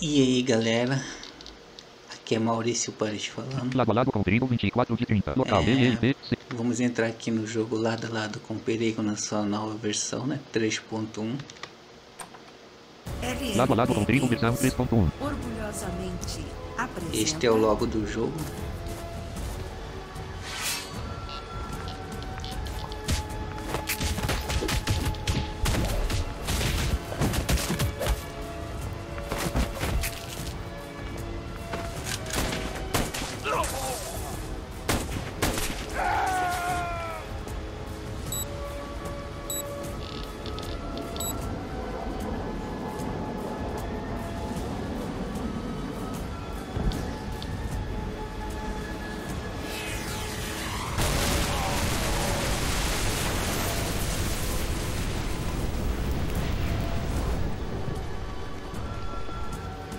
E aí galera, aqui é Maurício Paris falando. Lado a lado com perigo 24 de 30. Local É. DLP. C. Vamos entrar aqui no jogo lado a lado com perigo na sua nova versão, né? 3.1. Lado a lado com perigo versão 3.1. Orgulhosamente apresenta Este é o logo do jogo.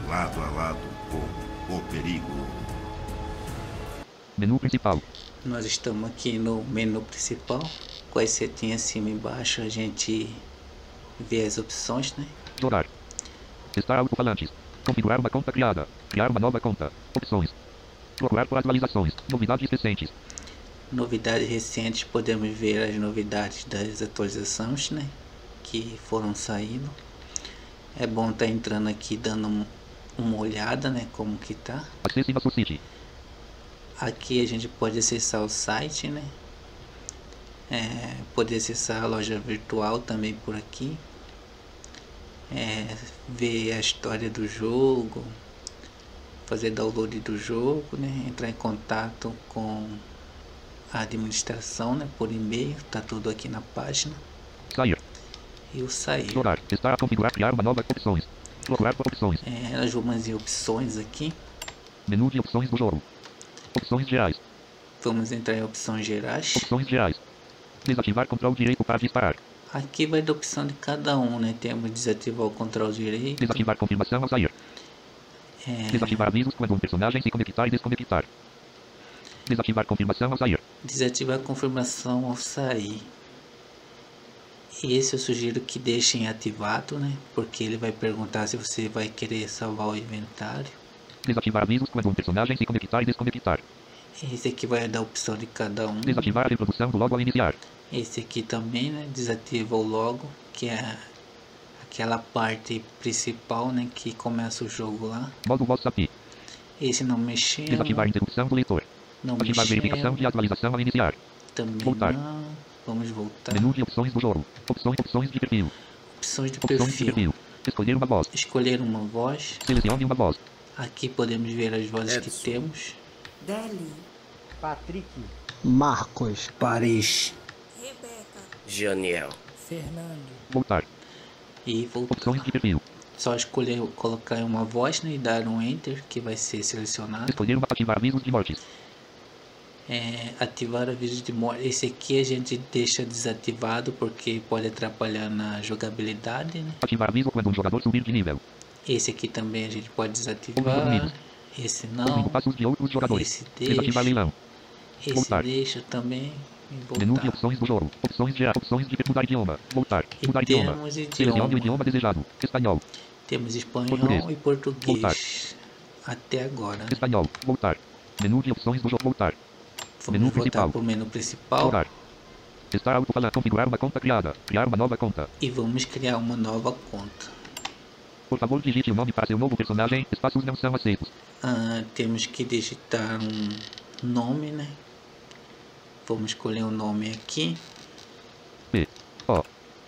Lado a lado com o perigo. Menu principal. Nós estamos aqui no menu principal. Com as setinhas acima e embaixo a gente vê as opções, né? Jogar. Testar alto-falantes. Configurar uma conta criada. Criar uma nova conta. Opções. Procurar por atualizações. Novidades recentes. Novidades recentes, podemos ver as novidades das atualizações, né? Que foram saindo. É bom estar entrando aqui dando um- uma olhada, né? Como que tá. Aqui a gente pode acessar o site, né? É, poder acessar a loja virtual também por aqui. É, ver a história do jogo, fazer download do jogo, né? Entrar em contato com a administração, né? Por e-mail, tá tudo aqui na página. Sair. E o sair. Jogar. Testar. Configurar. Criar uma nova opções. Por opções. É, nós vamos em opções aqui. Menu de opções do jogo. Opções gerais. Vamos entrar em opções gerais. Opções gerais. Desativar controle direito para disparar. Aqui vai da opção de cada um, né? Temos desativar o controle direito. Desativar confirmação ao sair. É, Desativar avisos quando um personagem se conectar e desconectar. Desativar confirmação ao sair. desativar confirmação ao sair. Esse eu sugiro que deixem ativado, né? Porque ele vai perguntar se você vai querer salvar o inventário. Desativar avisos quando um personagem se conectar e desconectar. Esse aqui vai dar a opção de cada um. Desativar a reprodução do logo ao iniciar. Esse aqui também, né? Desativa o logo, que é aquela parte principal, né? Que começa o jogo lá. Modo WhatsApp. Esse não mexeu. Desativar interrupção do leitor. Não Ativar verificação mexeu. de atualização ao iniciar. Também Voltar. não. Vamos voltar. Menu de opções do jogo. Opções, opções de perfil. Opções de Opções de perfil. perfil. Escolher uma voz. Escolher uma voz. Selecione uma voz. Aqui podemos ver as vozes que Edson. temos. Deli, Patrick, Marcos, Paris. Rebeca, Janiel. Fernando, Voltar. E voltar. Opções de perfil. Só escolher, colocar uma voz né, e dar um Enter que vai ser selecionado. Escolher uma ativar avisos de mortes. É, ativar aviso de morte. Esse aqui a gente deixa desativado porque pode atrapalhar na jogabilidade. Né? Ativar aviso quando um jogador subir de nível. Esse aqui também a gente pode desativar. Esse não. passos de outros jogadores. Esse Desativar deixa. leilão. Esse voltar. deixa também. Menu de opções do jogo. Opções de opções de mudar idioma. Voltar. E Mudar idioma. temos Selecione o idioma. idioma desejado. Espanhol. Temos espanhol Português. e português. Voltar. Até agora. né? Espanhol. Voltar. Menu de opções do jogo. Voltar. Vamos Menu principal. para o menu principal. Testar alto-falante. Configurar uma conta criada. Criar uma nova conta. e vamos criar uma nova conta. Por favor, digite o nome para seu novo personagem. Espaços não são aceitos. Ah, temos que digitar um nome, né? Vamos escolher um nome aqui. P. O.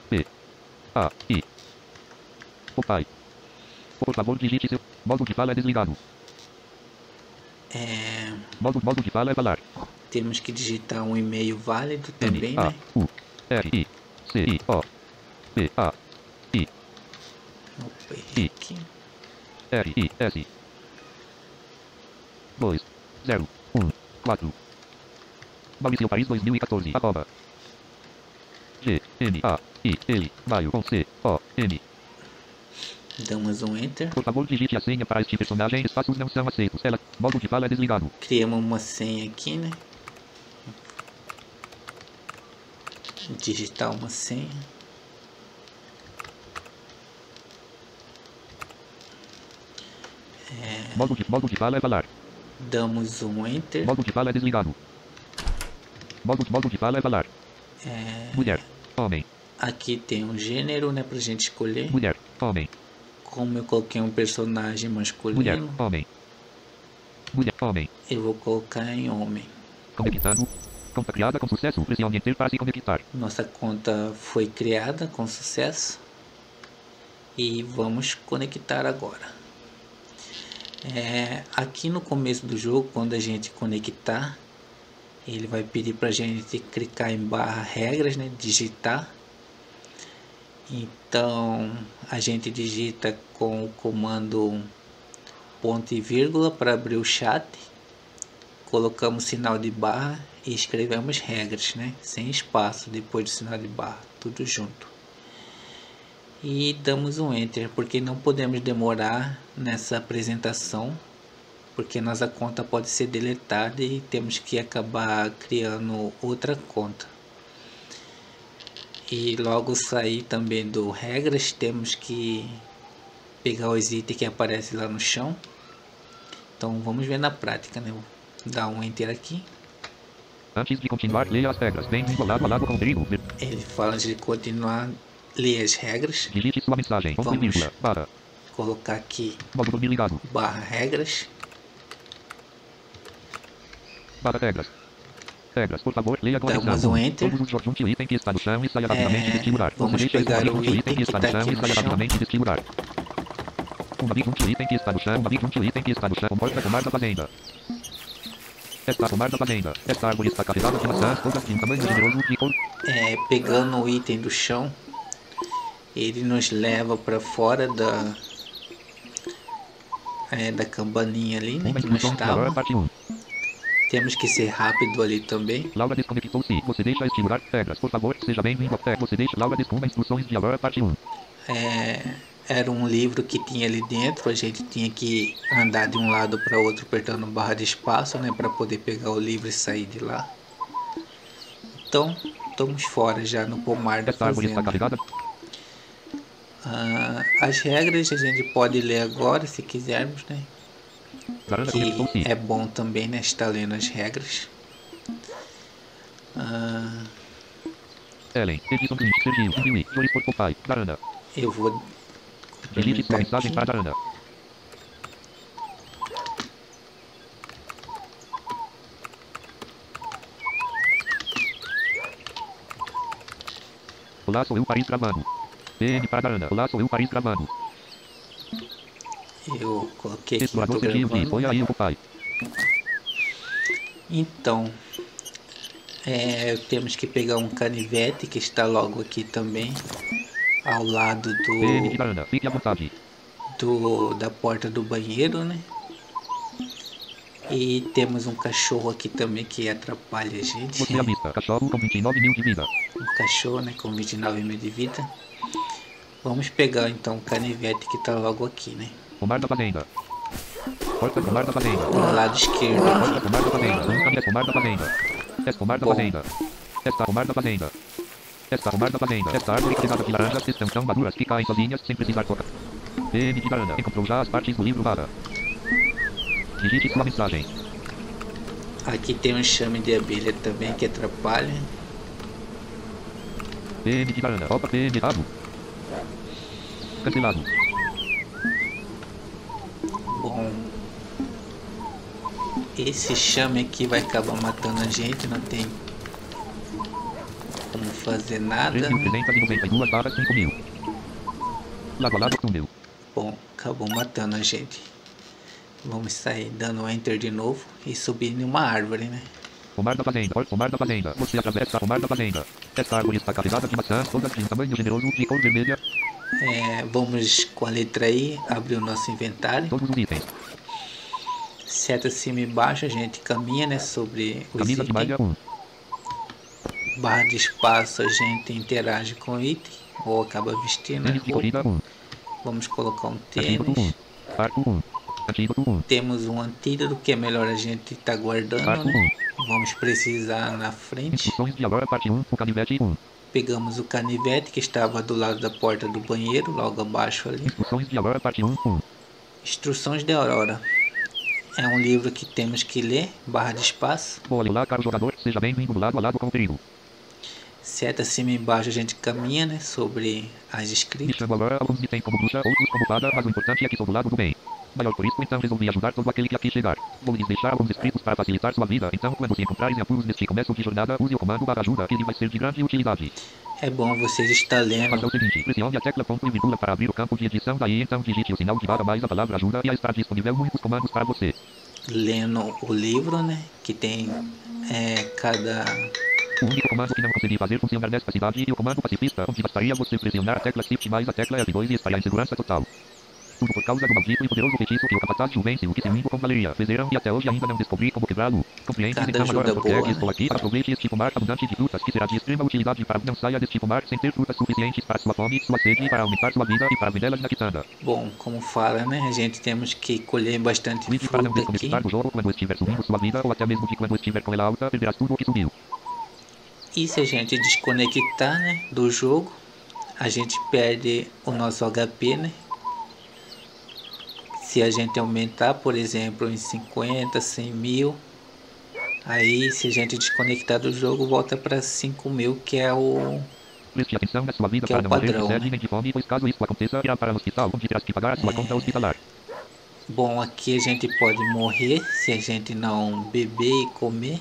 P. A. I. O pai. Por favor, digite seu. Modo de fala é desligado. É, Modo, modo de fala é falar. Temos que digitar um e-mail válido também, A. né? U. R. I. C. I. O. P. A. I. Opa, aqui. R. I. S. 2. 0. 1. 4. Maurício Paris 2014. Arroba. G. N. A. I. L. Maio com C. O. N. Damos um enter. Por favor, digite a senha para este personagem. Espaços não são aceitos. Ela. Modo de fala é desligado. Criamos uma senha aqui, né? digitar uma senha. É... Modo, de, modo de fala é falar. Damos um enter. Modo de fala é desligado. Modo, modo de fala é falar. É... Mulher, homem. Aqui tem um gênero, né, pra gente escolher. Mulher, homem. Como eu coloquei um personagem masculino. Mulher, homem. Mulher, homem. Eu vou colocar em homem. Conectado. É Conta criada com sucesso. Pressione Enter para se conectar. Nossa conta foi criada com sucesso e vamos conectar agora. É, aqui no começo do jogo, quando a gente conectar, ele vai pedir para a gente clicar em barra regras, né, digitar. Então a gente digita com o comando ponto e vírgula para abrir o chat colocamos sinal de barra e escrevemos regras, né? Sem espaço depois do sinal de barra, tudo junto. E damos um enter, porque não podemos demorar nessa apresentação, porque nossa conta pode ser deletada e temos que acabar criando outra conta. E logo sair também do regras, temos que pegar os itens que aparecem lá no chão. Então vamos ver na prática, né? Vou dar um enter aqui. Antes de continuar, leia as regras. Bem-vindo ao lado a com o perigo. Ver- Ele fala de continuar, ler as regras, Digite sua mensagem. Ponto Vamos. vírgula. Barra. colocar aqui dormir ligado. barra regras, Barra regras. Regras, por favor, leia com Damos um enter. Todos os junte o item que está no chão e saia rapidamente É, deste lugar. vamos pegar o item que está tá no chão aqui e saia chão. rapidamente deste lugar. Uma vez junte o item que está no chão, uma vez junte o item que está no chão. Mostra pomar da fazenda. Esta pomar da fazenda. Esta árvore está carregada de maçãs, todas de um tamanho generoso de cor. é, pegando o item do chão, ele nos leva para fora da é, da campaninha ali, né, que nós instrução de valor, estávamos. parte 1. Temos que ser rápido ali também. Laura desconectou-se. Você deixa estimular regras. Por favor, seja bem-vindo Você deixa Laura descomba instruções de valor, parte 1. É, era um livro que tinha ali dentro, a gente tinha que andar de um lado para outro apertando barra de espaço, né, para poder pegar o livro e sair de lá. Então, estamos fora já no pomar da fazenda. Ah, as regras a gente pode ler agora, se quisermos, né? Que é bom também, né? Estar lendo as regras. Ah, eu vou Digite sua complementar mensagem aqui. para Varanda. Olá, sou eu, Paris gravando. PN para Varanda. Olá, sou eu, Paris gravando. Eu coloquei aqui, Explorador gravando. põe aí o Popeye. Então, é, temos que pegar um canivete que está logo aqui também, ao lado do, do da porta do banheiro, né? E temos um cachorro aqui também que atrapalha a gente. Vista. Cachorro com 29 mil de vida. Um cachorro, né? Com 29 mil de vida. Vamos pegar então o canivete que está logo aqui, né? Pomar da fazenda. Porta pomar da fazenda. Do lado esquerdo. Porta pomar da fazenda. É pomar da fazenda. É pomar da fazenda. Esta pomar da fazenda. Esta pomar da fazenda. Esta árvore carregada de laranjas estão tão maduras que caem sozinhas sem precisar tocar. PM de varanda. Encontrou já as partes do livro Vara. Digite sua mensagem. Aqui tem um chame de abelha também que atrapalha. PM de varanda. Opa, PM errado. Cancelado. Bom, esse chame aqui vai acabar matando a gente, não tem como fazer nada. 3.392 barras 5 mil. Lado a lado túnel. Bom, acabou matando a gente. Vamos sair dando enter de novo e subir em uma árvore, né? Pomar da fazenda. Pomar da fazenda. Você atravessa a pomar da fazenda. Esta árvore está carregada de maçãs, todas de um tamanho generoso de cor vermelha. É, vamos com a letra I abrir o nosso inventário. Todos os itens. Seta acima e embaixo a gente caminha, né? Sobre os Camisa de itens. malha 1. Barra de espaço a gente interage com o item ou acaba vestindo. né? Tênis de corrida 1. Vamos colocar um Antídoto 1. tênis. Parto 1. Antídoto 1. Temos um antídoto que é melhor a gente estar guardando, Parto né? 1. Vamos precisar na frente. Instruções de agora, parte 1. O canivete 1. Pegamos o canivete que estava do lado da porta do banheiro, logo abaixo ali. Instruções de agora, parte 1. 1. Instruções de Aurora. É um livro que temos que ler, barra de espaço. Olá, caro jogador, seja bem-vindo do lado a lado com o perigo. Seta acima e embaixo a gente caminha, né, sobre as Aurora, alguns têm como bruxa, outros como fada, mas o importante é que sou do lado do bem. Maior por isso, então resolvi ajudar todo aquele que aqui chegar. Vou lhes deixar alguns escritos para facilitar sua vida, então quando se encontrarem em apuros neste começo de jornada, use o comando barra ajuda, que lhe vai ser de grande utilidade. É bom vocês estar lendo. o seguinte, pressione a tecla ponto e vírgula para abrir o campo de edição, daí então digite o sinal de barra mais a palavra ajuda e estar disponível muitos comandos para você. lendo o livro, né? Que tem é, cada. O único comando que não consegui fazer funcionar nesta cidade é o comando pacifista, onde bastaria você pressionar a tecla Shift mais a tecla F2 e estaria em segurança total. Tudo por causa do maldito e poderoso feitiço que o capataz vence, o que seu limbo com galeria. Fizeram e até hoje ainda não descobri como quebrá-lo. Compreende? Cada Então agora porque é que estou aqui, aproveite este pomar abundante de frutas, que será de extrema utilidade para não saia deste pomar sem ter frutas suficientes para sua fome, sua sede, para aumentar sua vida e para vendê-las na quitanda. Bom, como fala, né? A gente temos que colher bastante Clique para não desconectar do jogo quando estiver subindo sua vida ou até mesmo que quando estiver com ela alta, perderás tudo o que subiu. E se a gente desconectar, né? Do jogo, a gente perde o nosso HP, né? Se a gente aumentar, por exemplo, em 50, 100 mil, aí se a gente desconectar do jogo, volta para 5 mil, que é o Preste atenção na sua vida Que é para o não morrer padrão, de sede né? de fome, pois caso isso aconteça, irá para o hospital, onde terás que pagar a sua É. conta hospitalar. Bom, aqui a gente pode morrer se a gente não beber e comer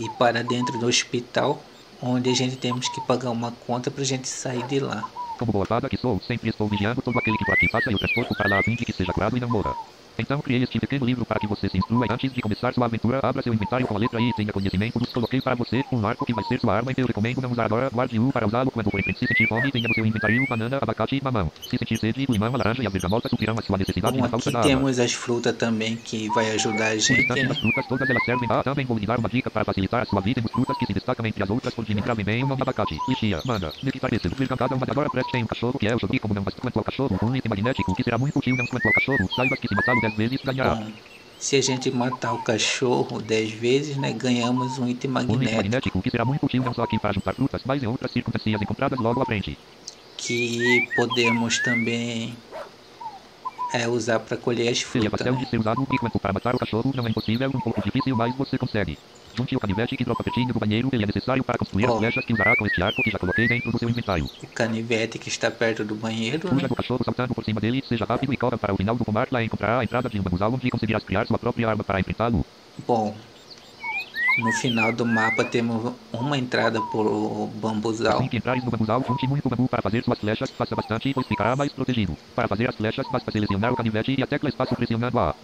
e para dentro do hospital, onde a gente temos que pagar uma conta para a gente sair de lá. Como boa fada que sou, sempre estou vigiando todo aquele que por aqui passa e o transporto para lá a fim de que seja curado e não morra. Então criei este pequeno livro para que você se instrua e antes de começar sua aventura, abra seu inventário com a letra I e tenha conhecimento dos coloquei para você, um arco que vai ser sua arma e eu recomendo não usar agora, guarde-o para usá-lo quando enfim se sentir fome, tenha no seu inventário banana, abacate e mamão. Se sentir sede, limão, a laranja e a bergamota suprirão a sua necessidade Bom, na falta da água. temos as frutas também que vai ajudar a gente, restante né? das frutas todas elas servem a também vou lhe dar uma dica para facilitar a sua vida temos frutas que se destacam entre as outras por entrarem bem nome abacate, lixia, manga, nectarece, vergantada uma agora preste um cachorro que é o joguei como não basta quanto ao cachorro, um item magnético que será muito útil não quanto ao cachorro, saiba que se matá-lo 10 vezes ganhará. Bom, se a gente matar o cachorro 10 vezes, né, ganhamos um item Um item magnético magnético que será muito útil não só aqui para juntar frutas, mas em outras circunstâncias encontradas logo à frente. que podemos também é, usar para colher as Seria frutas. pastel Né? de ser usado enquanto para matar o cachorro não é impossível, um pouco difícil, mas você consegue. Junte o canivete que dropa pertinho do banheiro, ele é necessário para construir Oh. as flechas que usará com este arco que já coloquei dentro do seu inventário. O canivete que está perto do banheiro, né? Fuja do cachorro saltando por cima dele, seja rápido e corra para o final do pomar, lá encontrará a entrada de um bambuzal onde conseguirás criar sua própria arma para enfrentá-lo. Bom, no final do mapa temos uma entrada por bambuzal. Assim que entrares no bambuzal, junte muito bambu para fazer suas flechas, faça bastante, pois ficará mais protegido. Para fazer as flechas, basta selecionar o canivete e a tecla espaço pressionando A.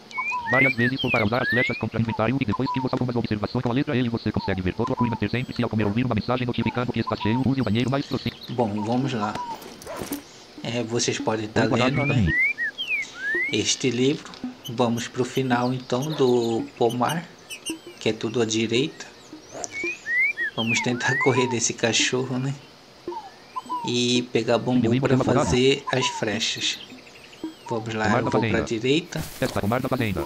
Várias vezes ou para usar as flechas contra inventário e depois que você algumas observações com a letra L você consegue ver todo o Acurimanter sempre se ao comer ouvir uma mensagem notificando que está cheio, use o banheiro mais próximo. Bom, vamos lá. É, vocês podem estar guardar lendo, né? também. Este livro. Vamos pro final então do pomar, que é tudo à direita. Vamos tentar correr desse cachorro, né? E pegar bambu para fazer as flechas. Vamos lá, eu vou para fazenda. direita. Esta pomar da fazenda.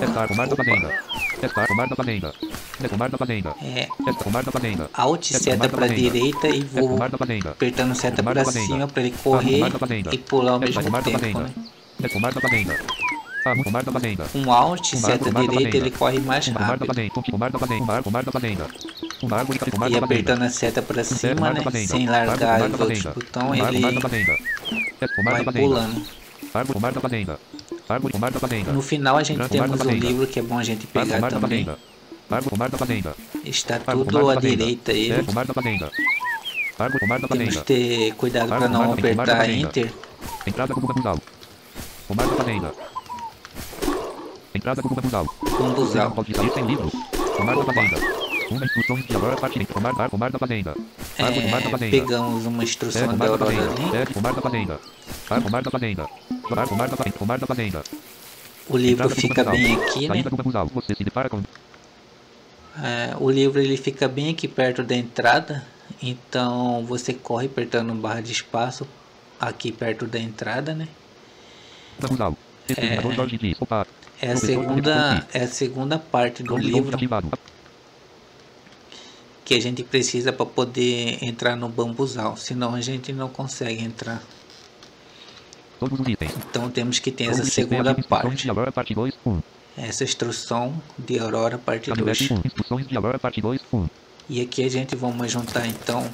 Esta pomar da fazenda. Esta pomar da fazenda. Esta pomar da fazenda. É, Esta pomar da fazenda. alt seta para direita e vou apertando seta para cima para ele Ah, correr e pular ao mesmo tempo, né? Esta pomar da fazenda. Ah, um da fazenda. Com alt, seta direita, ele corre mais Um rápido. Um. Um mar. Um E apertando a seta para Um cima, né? Sem largar os outros botões, Um mar, ele vai pulando. Árvore, pomar da fazenda. Árvore, pomar da fazenda. No final a gente pomar temos um fazenda. livro que é bom a gente Árvore, pegar da também. fazenda. Árvore, pomar da fazenda. Está Árvore, tudo à fazenda. direita É, ele. pomar da fazenda. Árvore, pomar da Temos que fazenda. ter cuidado para Árvore, não fazenda. apertar Enter. Entrada do bambuzal. Pomar da fazenda. Entrada bambuzal. Bambuzal. pode sair sem livro. Pomar da fazenda. Uma instrução de em pomar, ar, pomar da fazenda. Pomar da É, fazenda. pegamos uma É, instrução pomar da Aurora fazenda. ali. É, pomar da fazenda. Pomar da fazenda. Pomar da fazenda. Pomar da fazenda. O livro Entrada fica bem aqui, né? Você se depara com... É, o livro ele fica bem aqui perto da entrada, então você corre apertando barra de espaço aqui perto da entrada, né? Opa. É a segunda, é a segunda parte do livro. Que a gente precisa para poder entrar no bambuzal, senão a gente não consegue entrar. Então temos que ter essa segunda parte. de Aurora, parte 2, 1. Essa instrução de Aurora parte 2. Canivete 1. Instruções de Aurora, parte 2, 1. E aqui a gente vamos juntar então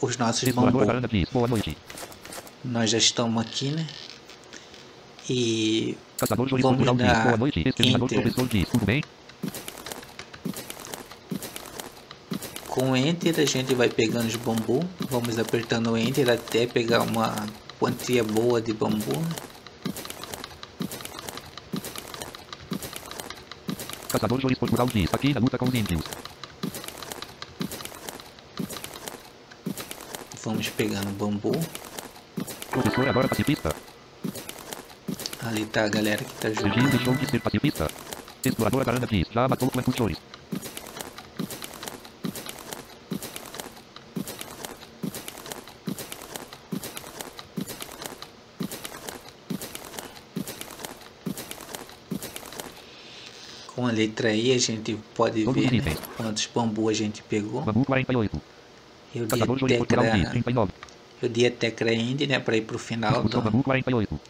os nossos bambus. Noite. Nós já estamos aqui, né? E Vamos dar Enter. Professor diz, tudo bem? Com o Enter a gente vai pegando os bambu. Vamos apertando o Enter até pegar uma quantia boa de bambu. Caçador Júlio Portugal diz, aqui na luta com os índios. Vamos pegando bambu. Professor agora pacifista. Ali tá a galera que tá jogando. deixou de ser pacifista. Explorador Arana diz, já matou quantos chores? Letra I a gente pode Todos ver né, quantos bambu a gente pegou. Bambu 48. Eu dei Caçador a Júlio Portugal diz, tecla, 39. eu dei a tecla End, né, para ir pro final. Do... Bambu 48.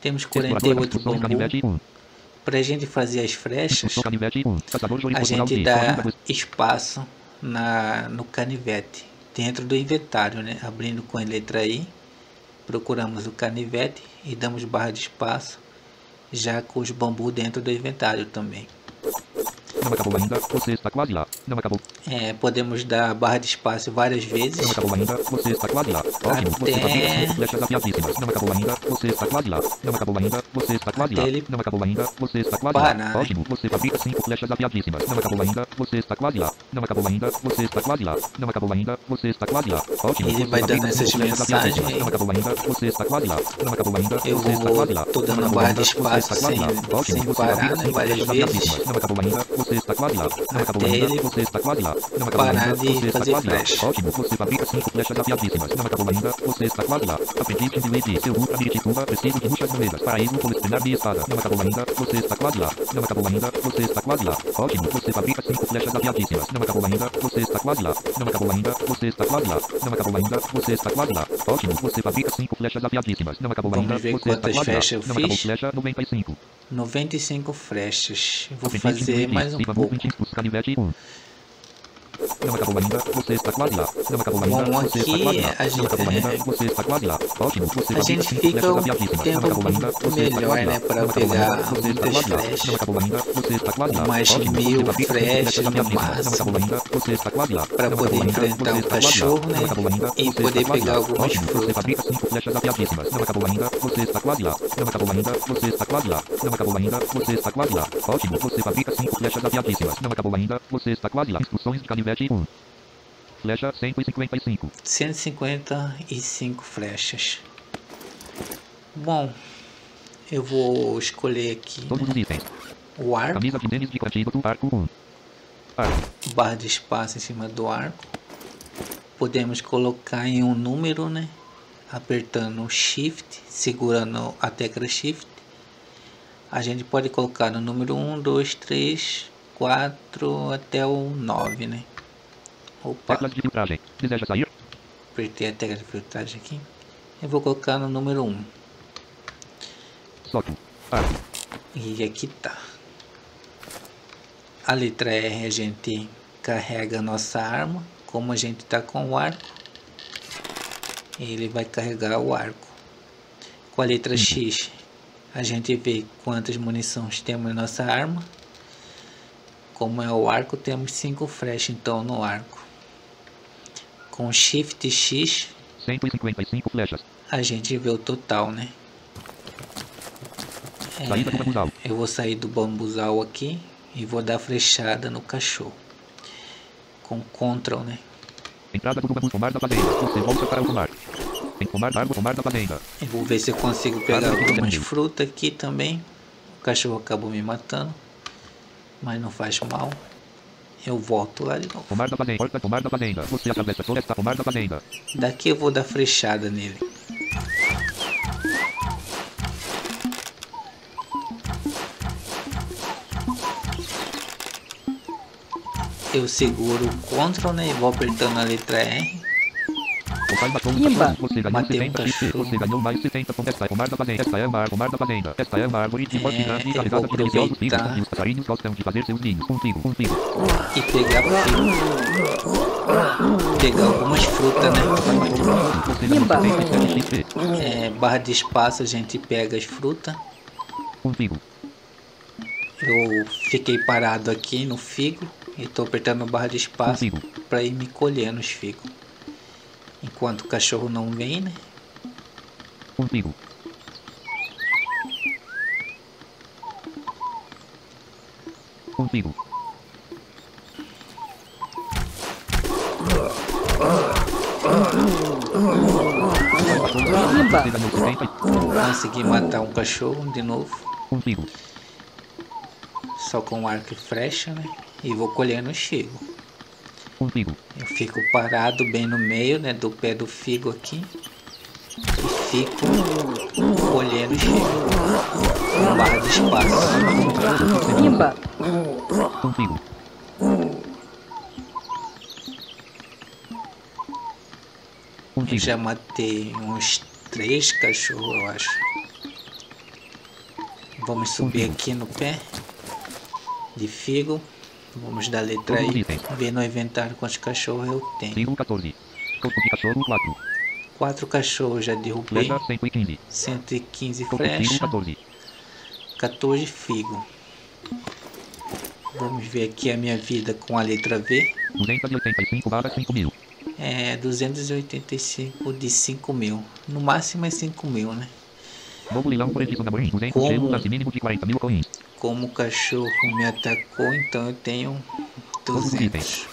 Temos Explorador 48 Discussão bambu. 1. Pra gente fazer as flechas, Discussão Canivete 1. Caçador Júlio a gente dá ainda espaço na, no canivete, dentro do inventário, né? Abrindo com a letra I, procuramos o canivete e damos barra de espaço, já com os bambu dentro do inventário também. Não está quase. Não É, podemos dar barra de espaço várias não vezes, acabou ainda, você está quase lá. Ótimo, você fabrica cinco flechas afiadíssimas. Não acabou ainda, você está quase lá. Não acabou ainda, você está quase lá. Não acabou ainda, você está quase lá. né? Ótimo, você fabrica cinco flechas afiadíssimas. Não acabou ainda, você está quase lá. Não acabou ainda, você está quase lá. Não acabou ainda, você está quase lá. Ótimo, Ele vai dando essas mensagens. Não acabou ainda, você está quase lá. Não acabou ainda, Eu você está quase lá. tô dando Não barra de espaço está quase sem- sem parar, né, várias vezes. Não acabou ainda, você está quase lá. Não acabou ainda, você está quase lá. Não acabou parar de você está fazer quase lá. flecha. Ótimo, você fabrica cinco flechas afiadíssimas. Não acabou ainda, você está quase lá. Aprendiz de Lady, seu ultra miriticuba, preciso de muitas moedas. Paraíso, colecionar de espada. Não acabou ainda, você está quase lá. Não acabou ainda, você está quase lá. Ótimo, você fabrica cinco flechas afiadíssimas. Não acabou ainda, você está quase lá. Não acabou ainda, você está quase lá. Não acabou ainda, você está quase lá. Ótimo, você fabrica cinco flechas afiadíssimas. Não acabou ainda, você está quase lá. Não acabou flecha 95. 95 flechas. Vou fazer mais um pouco. Movement Plus Canivete 1. Não acabou ainda, você está quase lá. Não acabou ainda, Bom, você está aqui quase lá. a Não gente- acabou ainda, você está quase lá. Ótimo, você A gente fica um tempo Não acabou ainda, você está melhor, né, Não acabou pegar ainda, você está muitas quase lá. flechas. Não acabou ainda, você está quase lá. Mais Ótimo, mil flechas no. Não máximo. está Não poder enfrentar está lá. cachorro, Não né, e poder está pegar algumas Ótimo, você frutas. fabrica cinco flechas afiadíssimas. Não acabou ainda, você está quase lá. Não acabou ainda, você está quase lá. Não acabou ainda, você está quase lá. Ótimo, você fabrica cinco flechas afiadíssimas. Não acabou ainda, você está quase lá. Instruções de canivete 1. Flecha 155. 155 flechas. Bom, eu vou escolher aqui Todos os itens. o arco, Camisa de tênis de antídoto, arco 1. Arco. barra de espaço em cima do arco. Podemos colocar em um número, né? Apertando o Shift, segurando a tecla Shift. A gente pode colocar no número 1, 2, 3, 4 até o 9, né? Opa, Teclas de filtragem. Deseja sair? apertei a tecla de filtragem aqui. Eu vou colocar no número 1. Solto. Arco. E aqui tá. A letra R a gente carrega a nossa arma. Como a gente tá com o arco, ele vai carregar o arco. Com a letra X, a gente vê quantas munições temos na nossa arma. Como é o arco, temos 5 flechas então no arco. Com Shift X, 155 flechas. a gente vê o total, né? É, bambuzal. eu vou sair do bambuzal aqui e vou dar flechada no cachorro. Com Ctrl, né? Entrada do bambu pomar da fazenda. Você volta para o pomar. Em pomar da árvore pomar da fazenda. Eu vou ver se eu consigo pegar algumas tem. frutas aqui também. O cachorro acabou me matando. Mas não faz mal. Eu volto lá de novo. Pomar da fazenda. Porta pomar da fazenda. Você atravessa toda esta pomar da fazenda. Daqui eu vou dar flechada nele. Eu seguro o Ctrl né, e vou apertando a letra R. Um Pimba. Você ganhou Matei um 70 XP. cachorro. Você ganhou mais 70 pontos. Esta é a pomar da fazenda. Esta é a mar- pomar da fazenda. Esta é uma árvore de porte É, grande eu carregada de deliciosos figos. aproveitar. E os passarinhos gostam de fazer seus ninhos. Um figo, um figo. E pegar figo. Pegar algumas frutas, né? Você Pimba. 77 XP. É, barra de espaço a gente pega as frutas. Um figo. Eu fiquei parado aqui no figo e tô apertando barra de Um espaço para ir me colhendo os figos. Enquanto o cachorro não vem, né? Um. Um ganhou 70. Consegui matar um cachorro de novo. Um figo. Só com arco e flecha, né? E vou colhendo os figos. Um figo. Eu fico parado bem no meio, né? Do pé do figo aqui. E fico colhendo figos. Com barra de espaço. Pimba. Um figo. Um Eu já matei uns três cachorros, eu acho. Vamos subir aqui no pé de figo. Vamos dar letra aí. Ver no inventário quantos cachorros eu tenho. Figo 14. Corpo de cachorro 4. Quatro cachorros já derrubei. Flecha 115. 115 Corpo de figo flechas. 14. 14 figo. Vamos ver aqui a minha vida com a letra V. 285 barra 5 mil. É 285 de 5 mil. No máximo é 5 mil, né? Novo leilão por Edson Amorim. 200 Como? selos, mínimo de 40 mil coins. Como o cachorro me atacou, então eu tenho Todos os 200.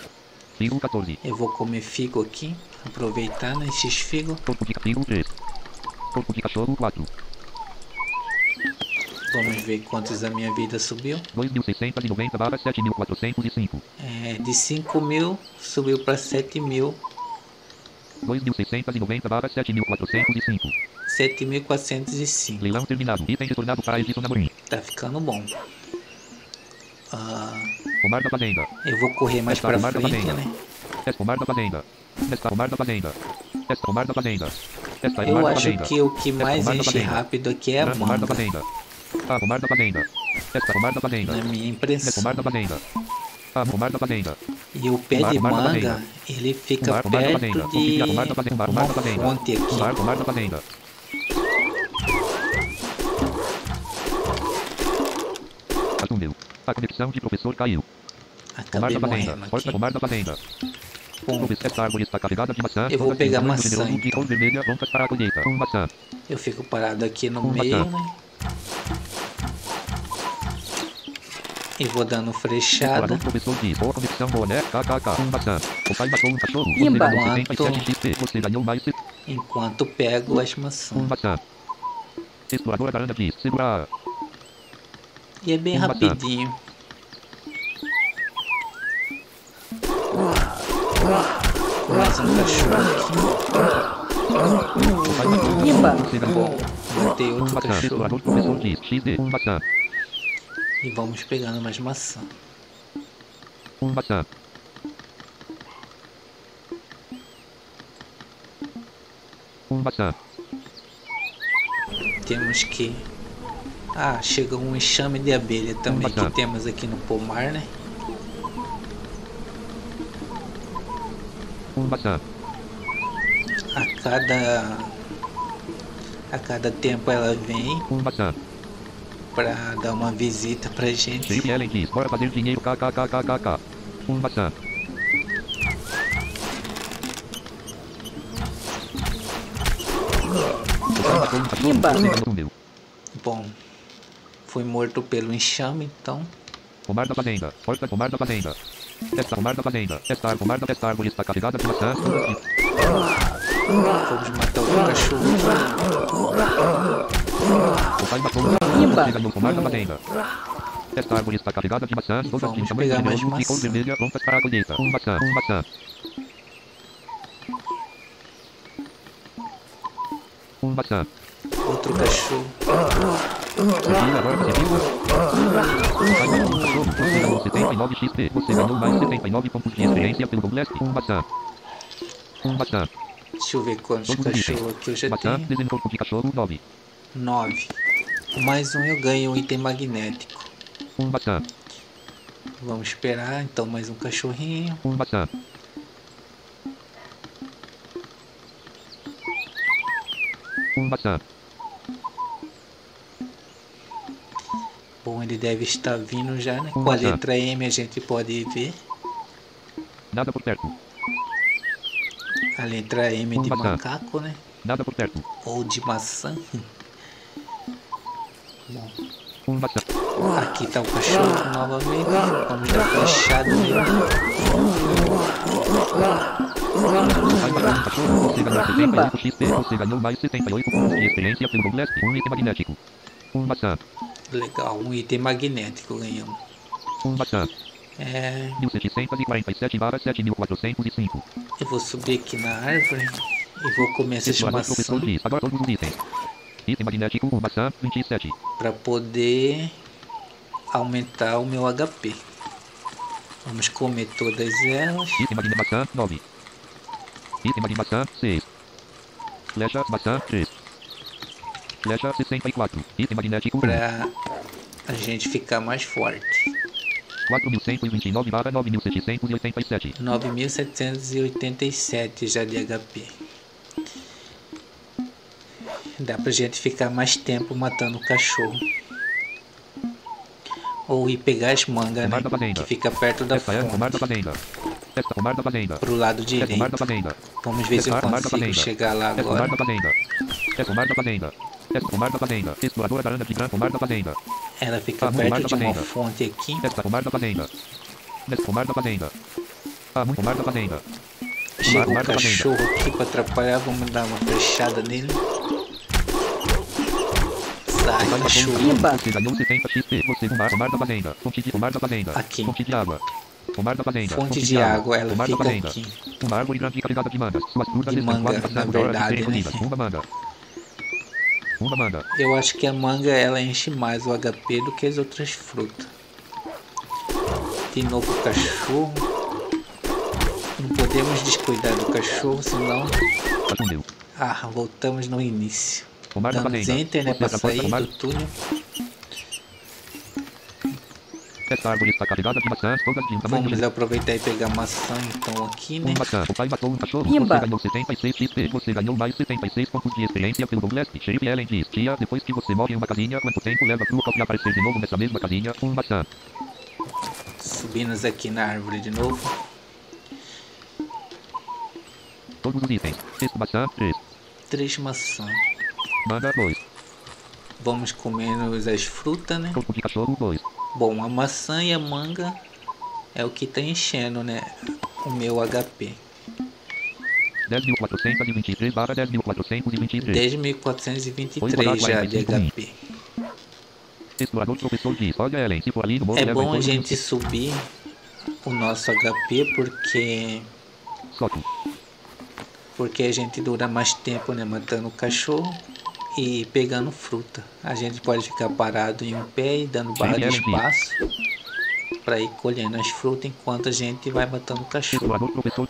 Figo 14. Eu vou comer figo aqui. Aproveitar, né? Esses figo. Corpo de figo 3. Corpo de cachorro 4. Vamos ver quantos a minha vida subiu. 2.690 barra 7.405. É, de 5 mil subiu para 7 mil. 2.690 barra 7.405. 7.405. Leilão terminado. Item retornado para Edson Amorim. Tá ficando bom. Ah, Pomar da fazenda. eu vou correr mais Esta pra pomar frente, né? Esta pomar da fazenda. Esta pomar da fazenda. Esta pomar da fazenda. Esta pomar Eu acho que o que mais enche rápido aqui é a pomar da manga. fazenda. A pomar da fazenda. Esta pomar da fazenda. Na minha Esta impressão. pomar da fazenda. A pomar da fazenda. E o pé de manga, ele fica perto de uma fonte aqui. Assumiu. A conexão de professor caiu. Pomar Acabei da fazenda. morrendo Porta aqui. pomar da fazenda. Bom, Esta árvore está carregada de maçã. Eu vou pegar maçã, generoso de cor vermelha prontas para a colheita. Um maçã. eu fico parado aqui no Um meio, maçã. né? 77 XP. Você ganhou mais Enquanto pego as maçãs. da segura. E é bem rapidinho. Mais um cachorro aqui. Matei um outro maçã. cachorro. E vamos pegando mais maçã. Um maçã. Um maçã. Temos que. Ah, chega um enxame de abelha também que temos aqui no pomar, né? Um maçã. A cada. A cada tempo ela vem Um maçã. Pra dar uma visita pra gente. Felipe Ellen diz, bora fazer dinheiro kkkkkk. Um maçã. O um. Pimba. Bom, fui morto pelo enxame, então. Pomar da fazenda. Porta pomar da fazenda. Esta pomar da fazenda. Esta ar- pomar da esta árvore está carregada de maçã. Vamos matar outro cachorro. O pai matou cachorro. Pimba. Esta árvore está carregada de maçãs. Todas de tamanho generoso cor maçã. vermelha prontas para a colheita. Um maçã. Um maçã. Um maçã. Outro cachorro. Confia agora você viu? Vai mais cachorro. Você ganhou 79 XP. Você ganhou mais 79 pontos de experiência pelo Doublast. Um maçã. Um maçã. Deixa eu ver quantos cachorros aqui eu já Maçã, tenho. desenvolvo de cachorro, 9. 9. Mais um eu ganho um item magnético. 1 maçã, Vamos esperar, então mais um cachorrinho. 1 maçã. Um maçã, Bom, ele deve estar vindo já, né? Um Com a letra M a gente pode ver. nada por perto, A letra M de Um maçã. macaco, né? nada por perto. Ou de maçã. Maçã, Aqui tá o cachorro novamente. Vamos dar ganhou 68 XP, você ganhou mais 78 pontos de experiência pelo Golest, um item magnético. Um maçã, Legal, um item magnético ganhamos. um maçã, É, 1747 barra 7405. eu vou subir aqui na árvore e vou comer professor diz, agora todos os itens. Item magnético, maçã, 27. para poder aumentar o meu HP. Vamos comer todas elas. Item magnético, maçã, 9. Item magnético, maçã, 6. Flecha, maçã, 3. Flecha, 64. Item magnético, 1. para a gente ficar mais forte. 4129 barra 9787. 9787 já de HP. Dá pra gente ficar mais tempo matando o cachorro. Ou ir pegar as mangas, né? Que fica perto da é fonte. Pro lado É direito. Vamos ver se eu consigo chegar lá É agora. É. É. Ela fica Ah, perto de uma fonte aqui. Ah. Chega o cachorro aqui pra atrapalhar. Vamos dar uma flechada nele. Fazenda. Aqui. Fonte de água. Pomar da fazenda. Fonte de água, ela pomar fica aqui. Uma árvore grande carregada de mangas. Suas frutas De manga, na verdade, né? Uma manga. Uma manga. Eu acho que a manga ela enche mais o HP do que as outras frutas. De novo o cachorro. Não podemos descuidar do cachorro, senão. Ah, voltamos no início. Damos enter, né? Pra sair do túnel. Esta árvore está carregada de maçãs, todas de um tamanho Vamos aproveitar e pegar maçã então aqui, né? Um maçã. O pai matou um cachorro. Pimba. Você ganhou 76 XP. Você ganhou mais 76 pontos de experiência pelo Douglas. Sheriff Ellen diz. Tia, depois que você morre em uma casinha, quanto tempo leva sua cópia aparecer de novo nessa mesma casinha? Um maçã. Subimos aqui na árvore de novo. Todos os itens. Esta maçã, 3. Três maçãs. Manga, 2. Vamos comendo as frutas, né? Corpo de cachorro, 2. Bom, a maçã e a manga é o que tá enchendo, né? O meu HP. 10.423 barra 10.423. 10.423 já de HP. Explorador professor diz. Olha, Ellen, se for ali no É bom a gente subir o nosso HP porque porque a gente dura mais tempo, né, matando o cachorro e pegando fruta. A gente pode ficar parado em um pé e dando barra de espaço para ir colhendo as frutas enquanto a gente vai matando o cachorro.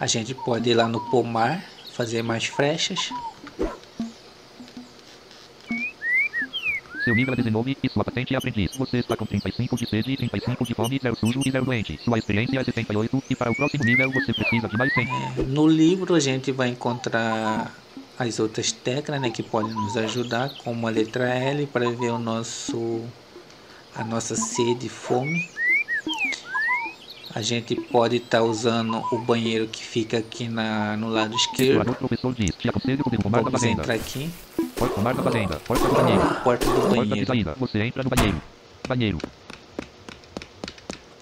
A gente pode ir lá no pomar, fazer mais flechas. Seu nível é 19 e sua patente é aprendiz. Você está com 35 de sede, 35 de fome, 0 sujo e 0 doente. Sua experiência é 78 e para o próximo nível você precisa de mais 100. É, no livro a gente vai encontrar as outras teclas né, que podem nos ajudar, como a letra L para ver o nosso a nossa sede e fome. A gente pode estar usando o banheiro que fica aqui na, no lado esquerdo. Vamos entrar aqui. Porta pomar da fazenda. Porta do banheiro. Porta do banheiro. saída. Você entra no banheiro. Banheiro.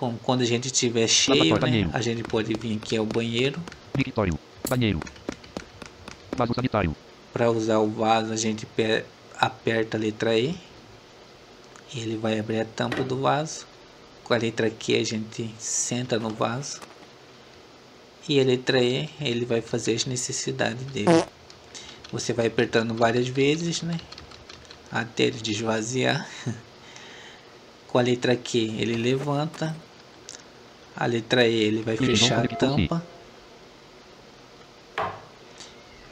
Bom, quando a gente estiver cheio, né, a gente pode vir aqui ao banheiro. Banheiro. Vaso sanitário. Para usar o vaso, a gente pe- aperta a letra E. E ele vai abrir a tampa do vaso. Com a letra Q, a gente senta no vaso. E a letra E, ele vai fazer as necessidades dele. Você vai apertando várias vezes, né? Até ele esvaziar. Com a letra Q, ele levanta. A letra E, ele vai fechar a tampa.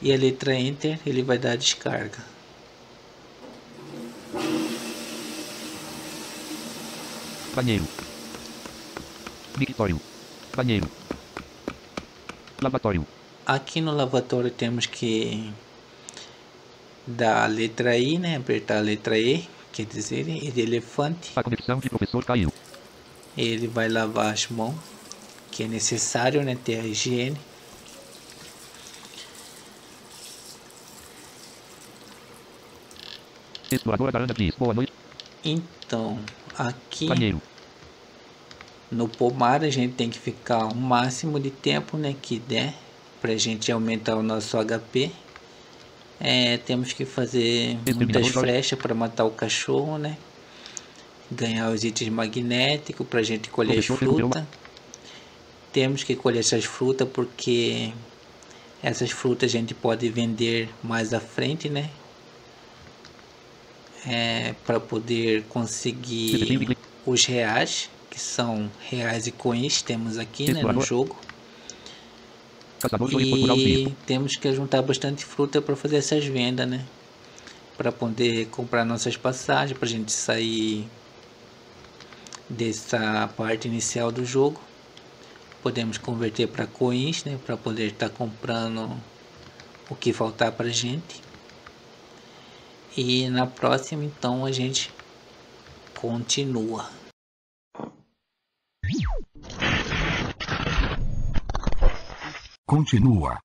E a letra Enter ele vai dar a descarga. Banheiro. Mictório. Banheiro. Lavatório. Aqui no lavatório temos que dar a letra I, né? Apertar a letra E, quer dizer, E de elefante. A conexão de professor caiu. Ele vai lavar as mãos, que é necessário, né? Ter a higiene. Explorador da Aranda diz boa noite. Então, aqui Banheiro. no pomar a gente tem que ficar o máximo de tempo, né? Que der, pra gente aumentar o nosso HP. É, temos que fazer muitas flechas para matar o cachorro, né? Ganhar os itens magnéticos pra gente colher Professor resolveu fruta. Temos que colher essas frutas porque essas frutas a gente pode vender mais à frente, né? É, para poder conseguir os reais, que são reais e coins, temos aqui né, no jogo. E temos que juntar bastante fruta para fazer essas vendas, né? Para poder comprar nossas passagens, para a gente sair dessa parte inicial do jogo. Podemos converter para coins, né? Para poder estar comprando o que faltar para gente. E na próxima, então, a gente continua. Continua.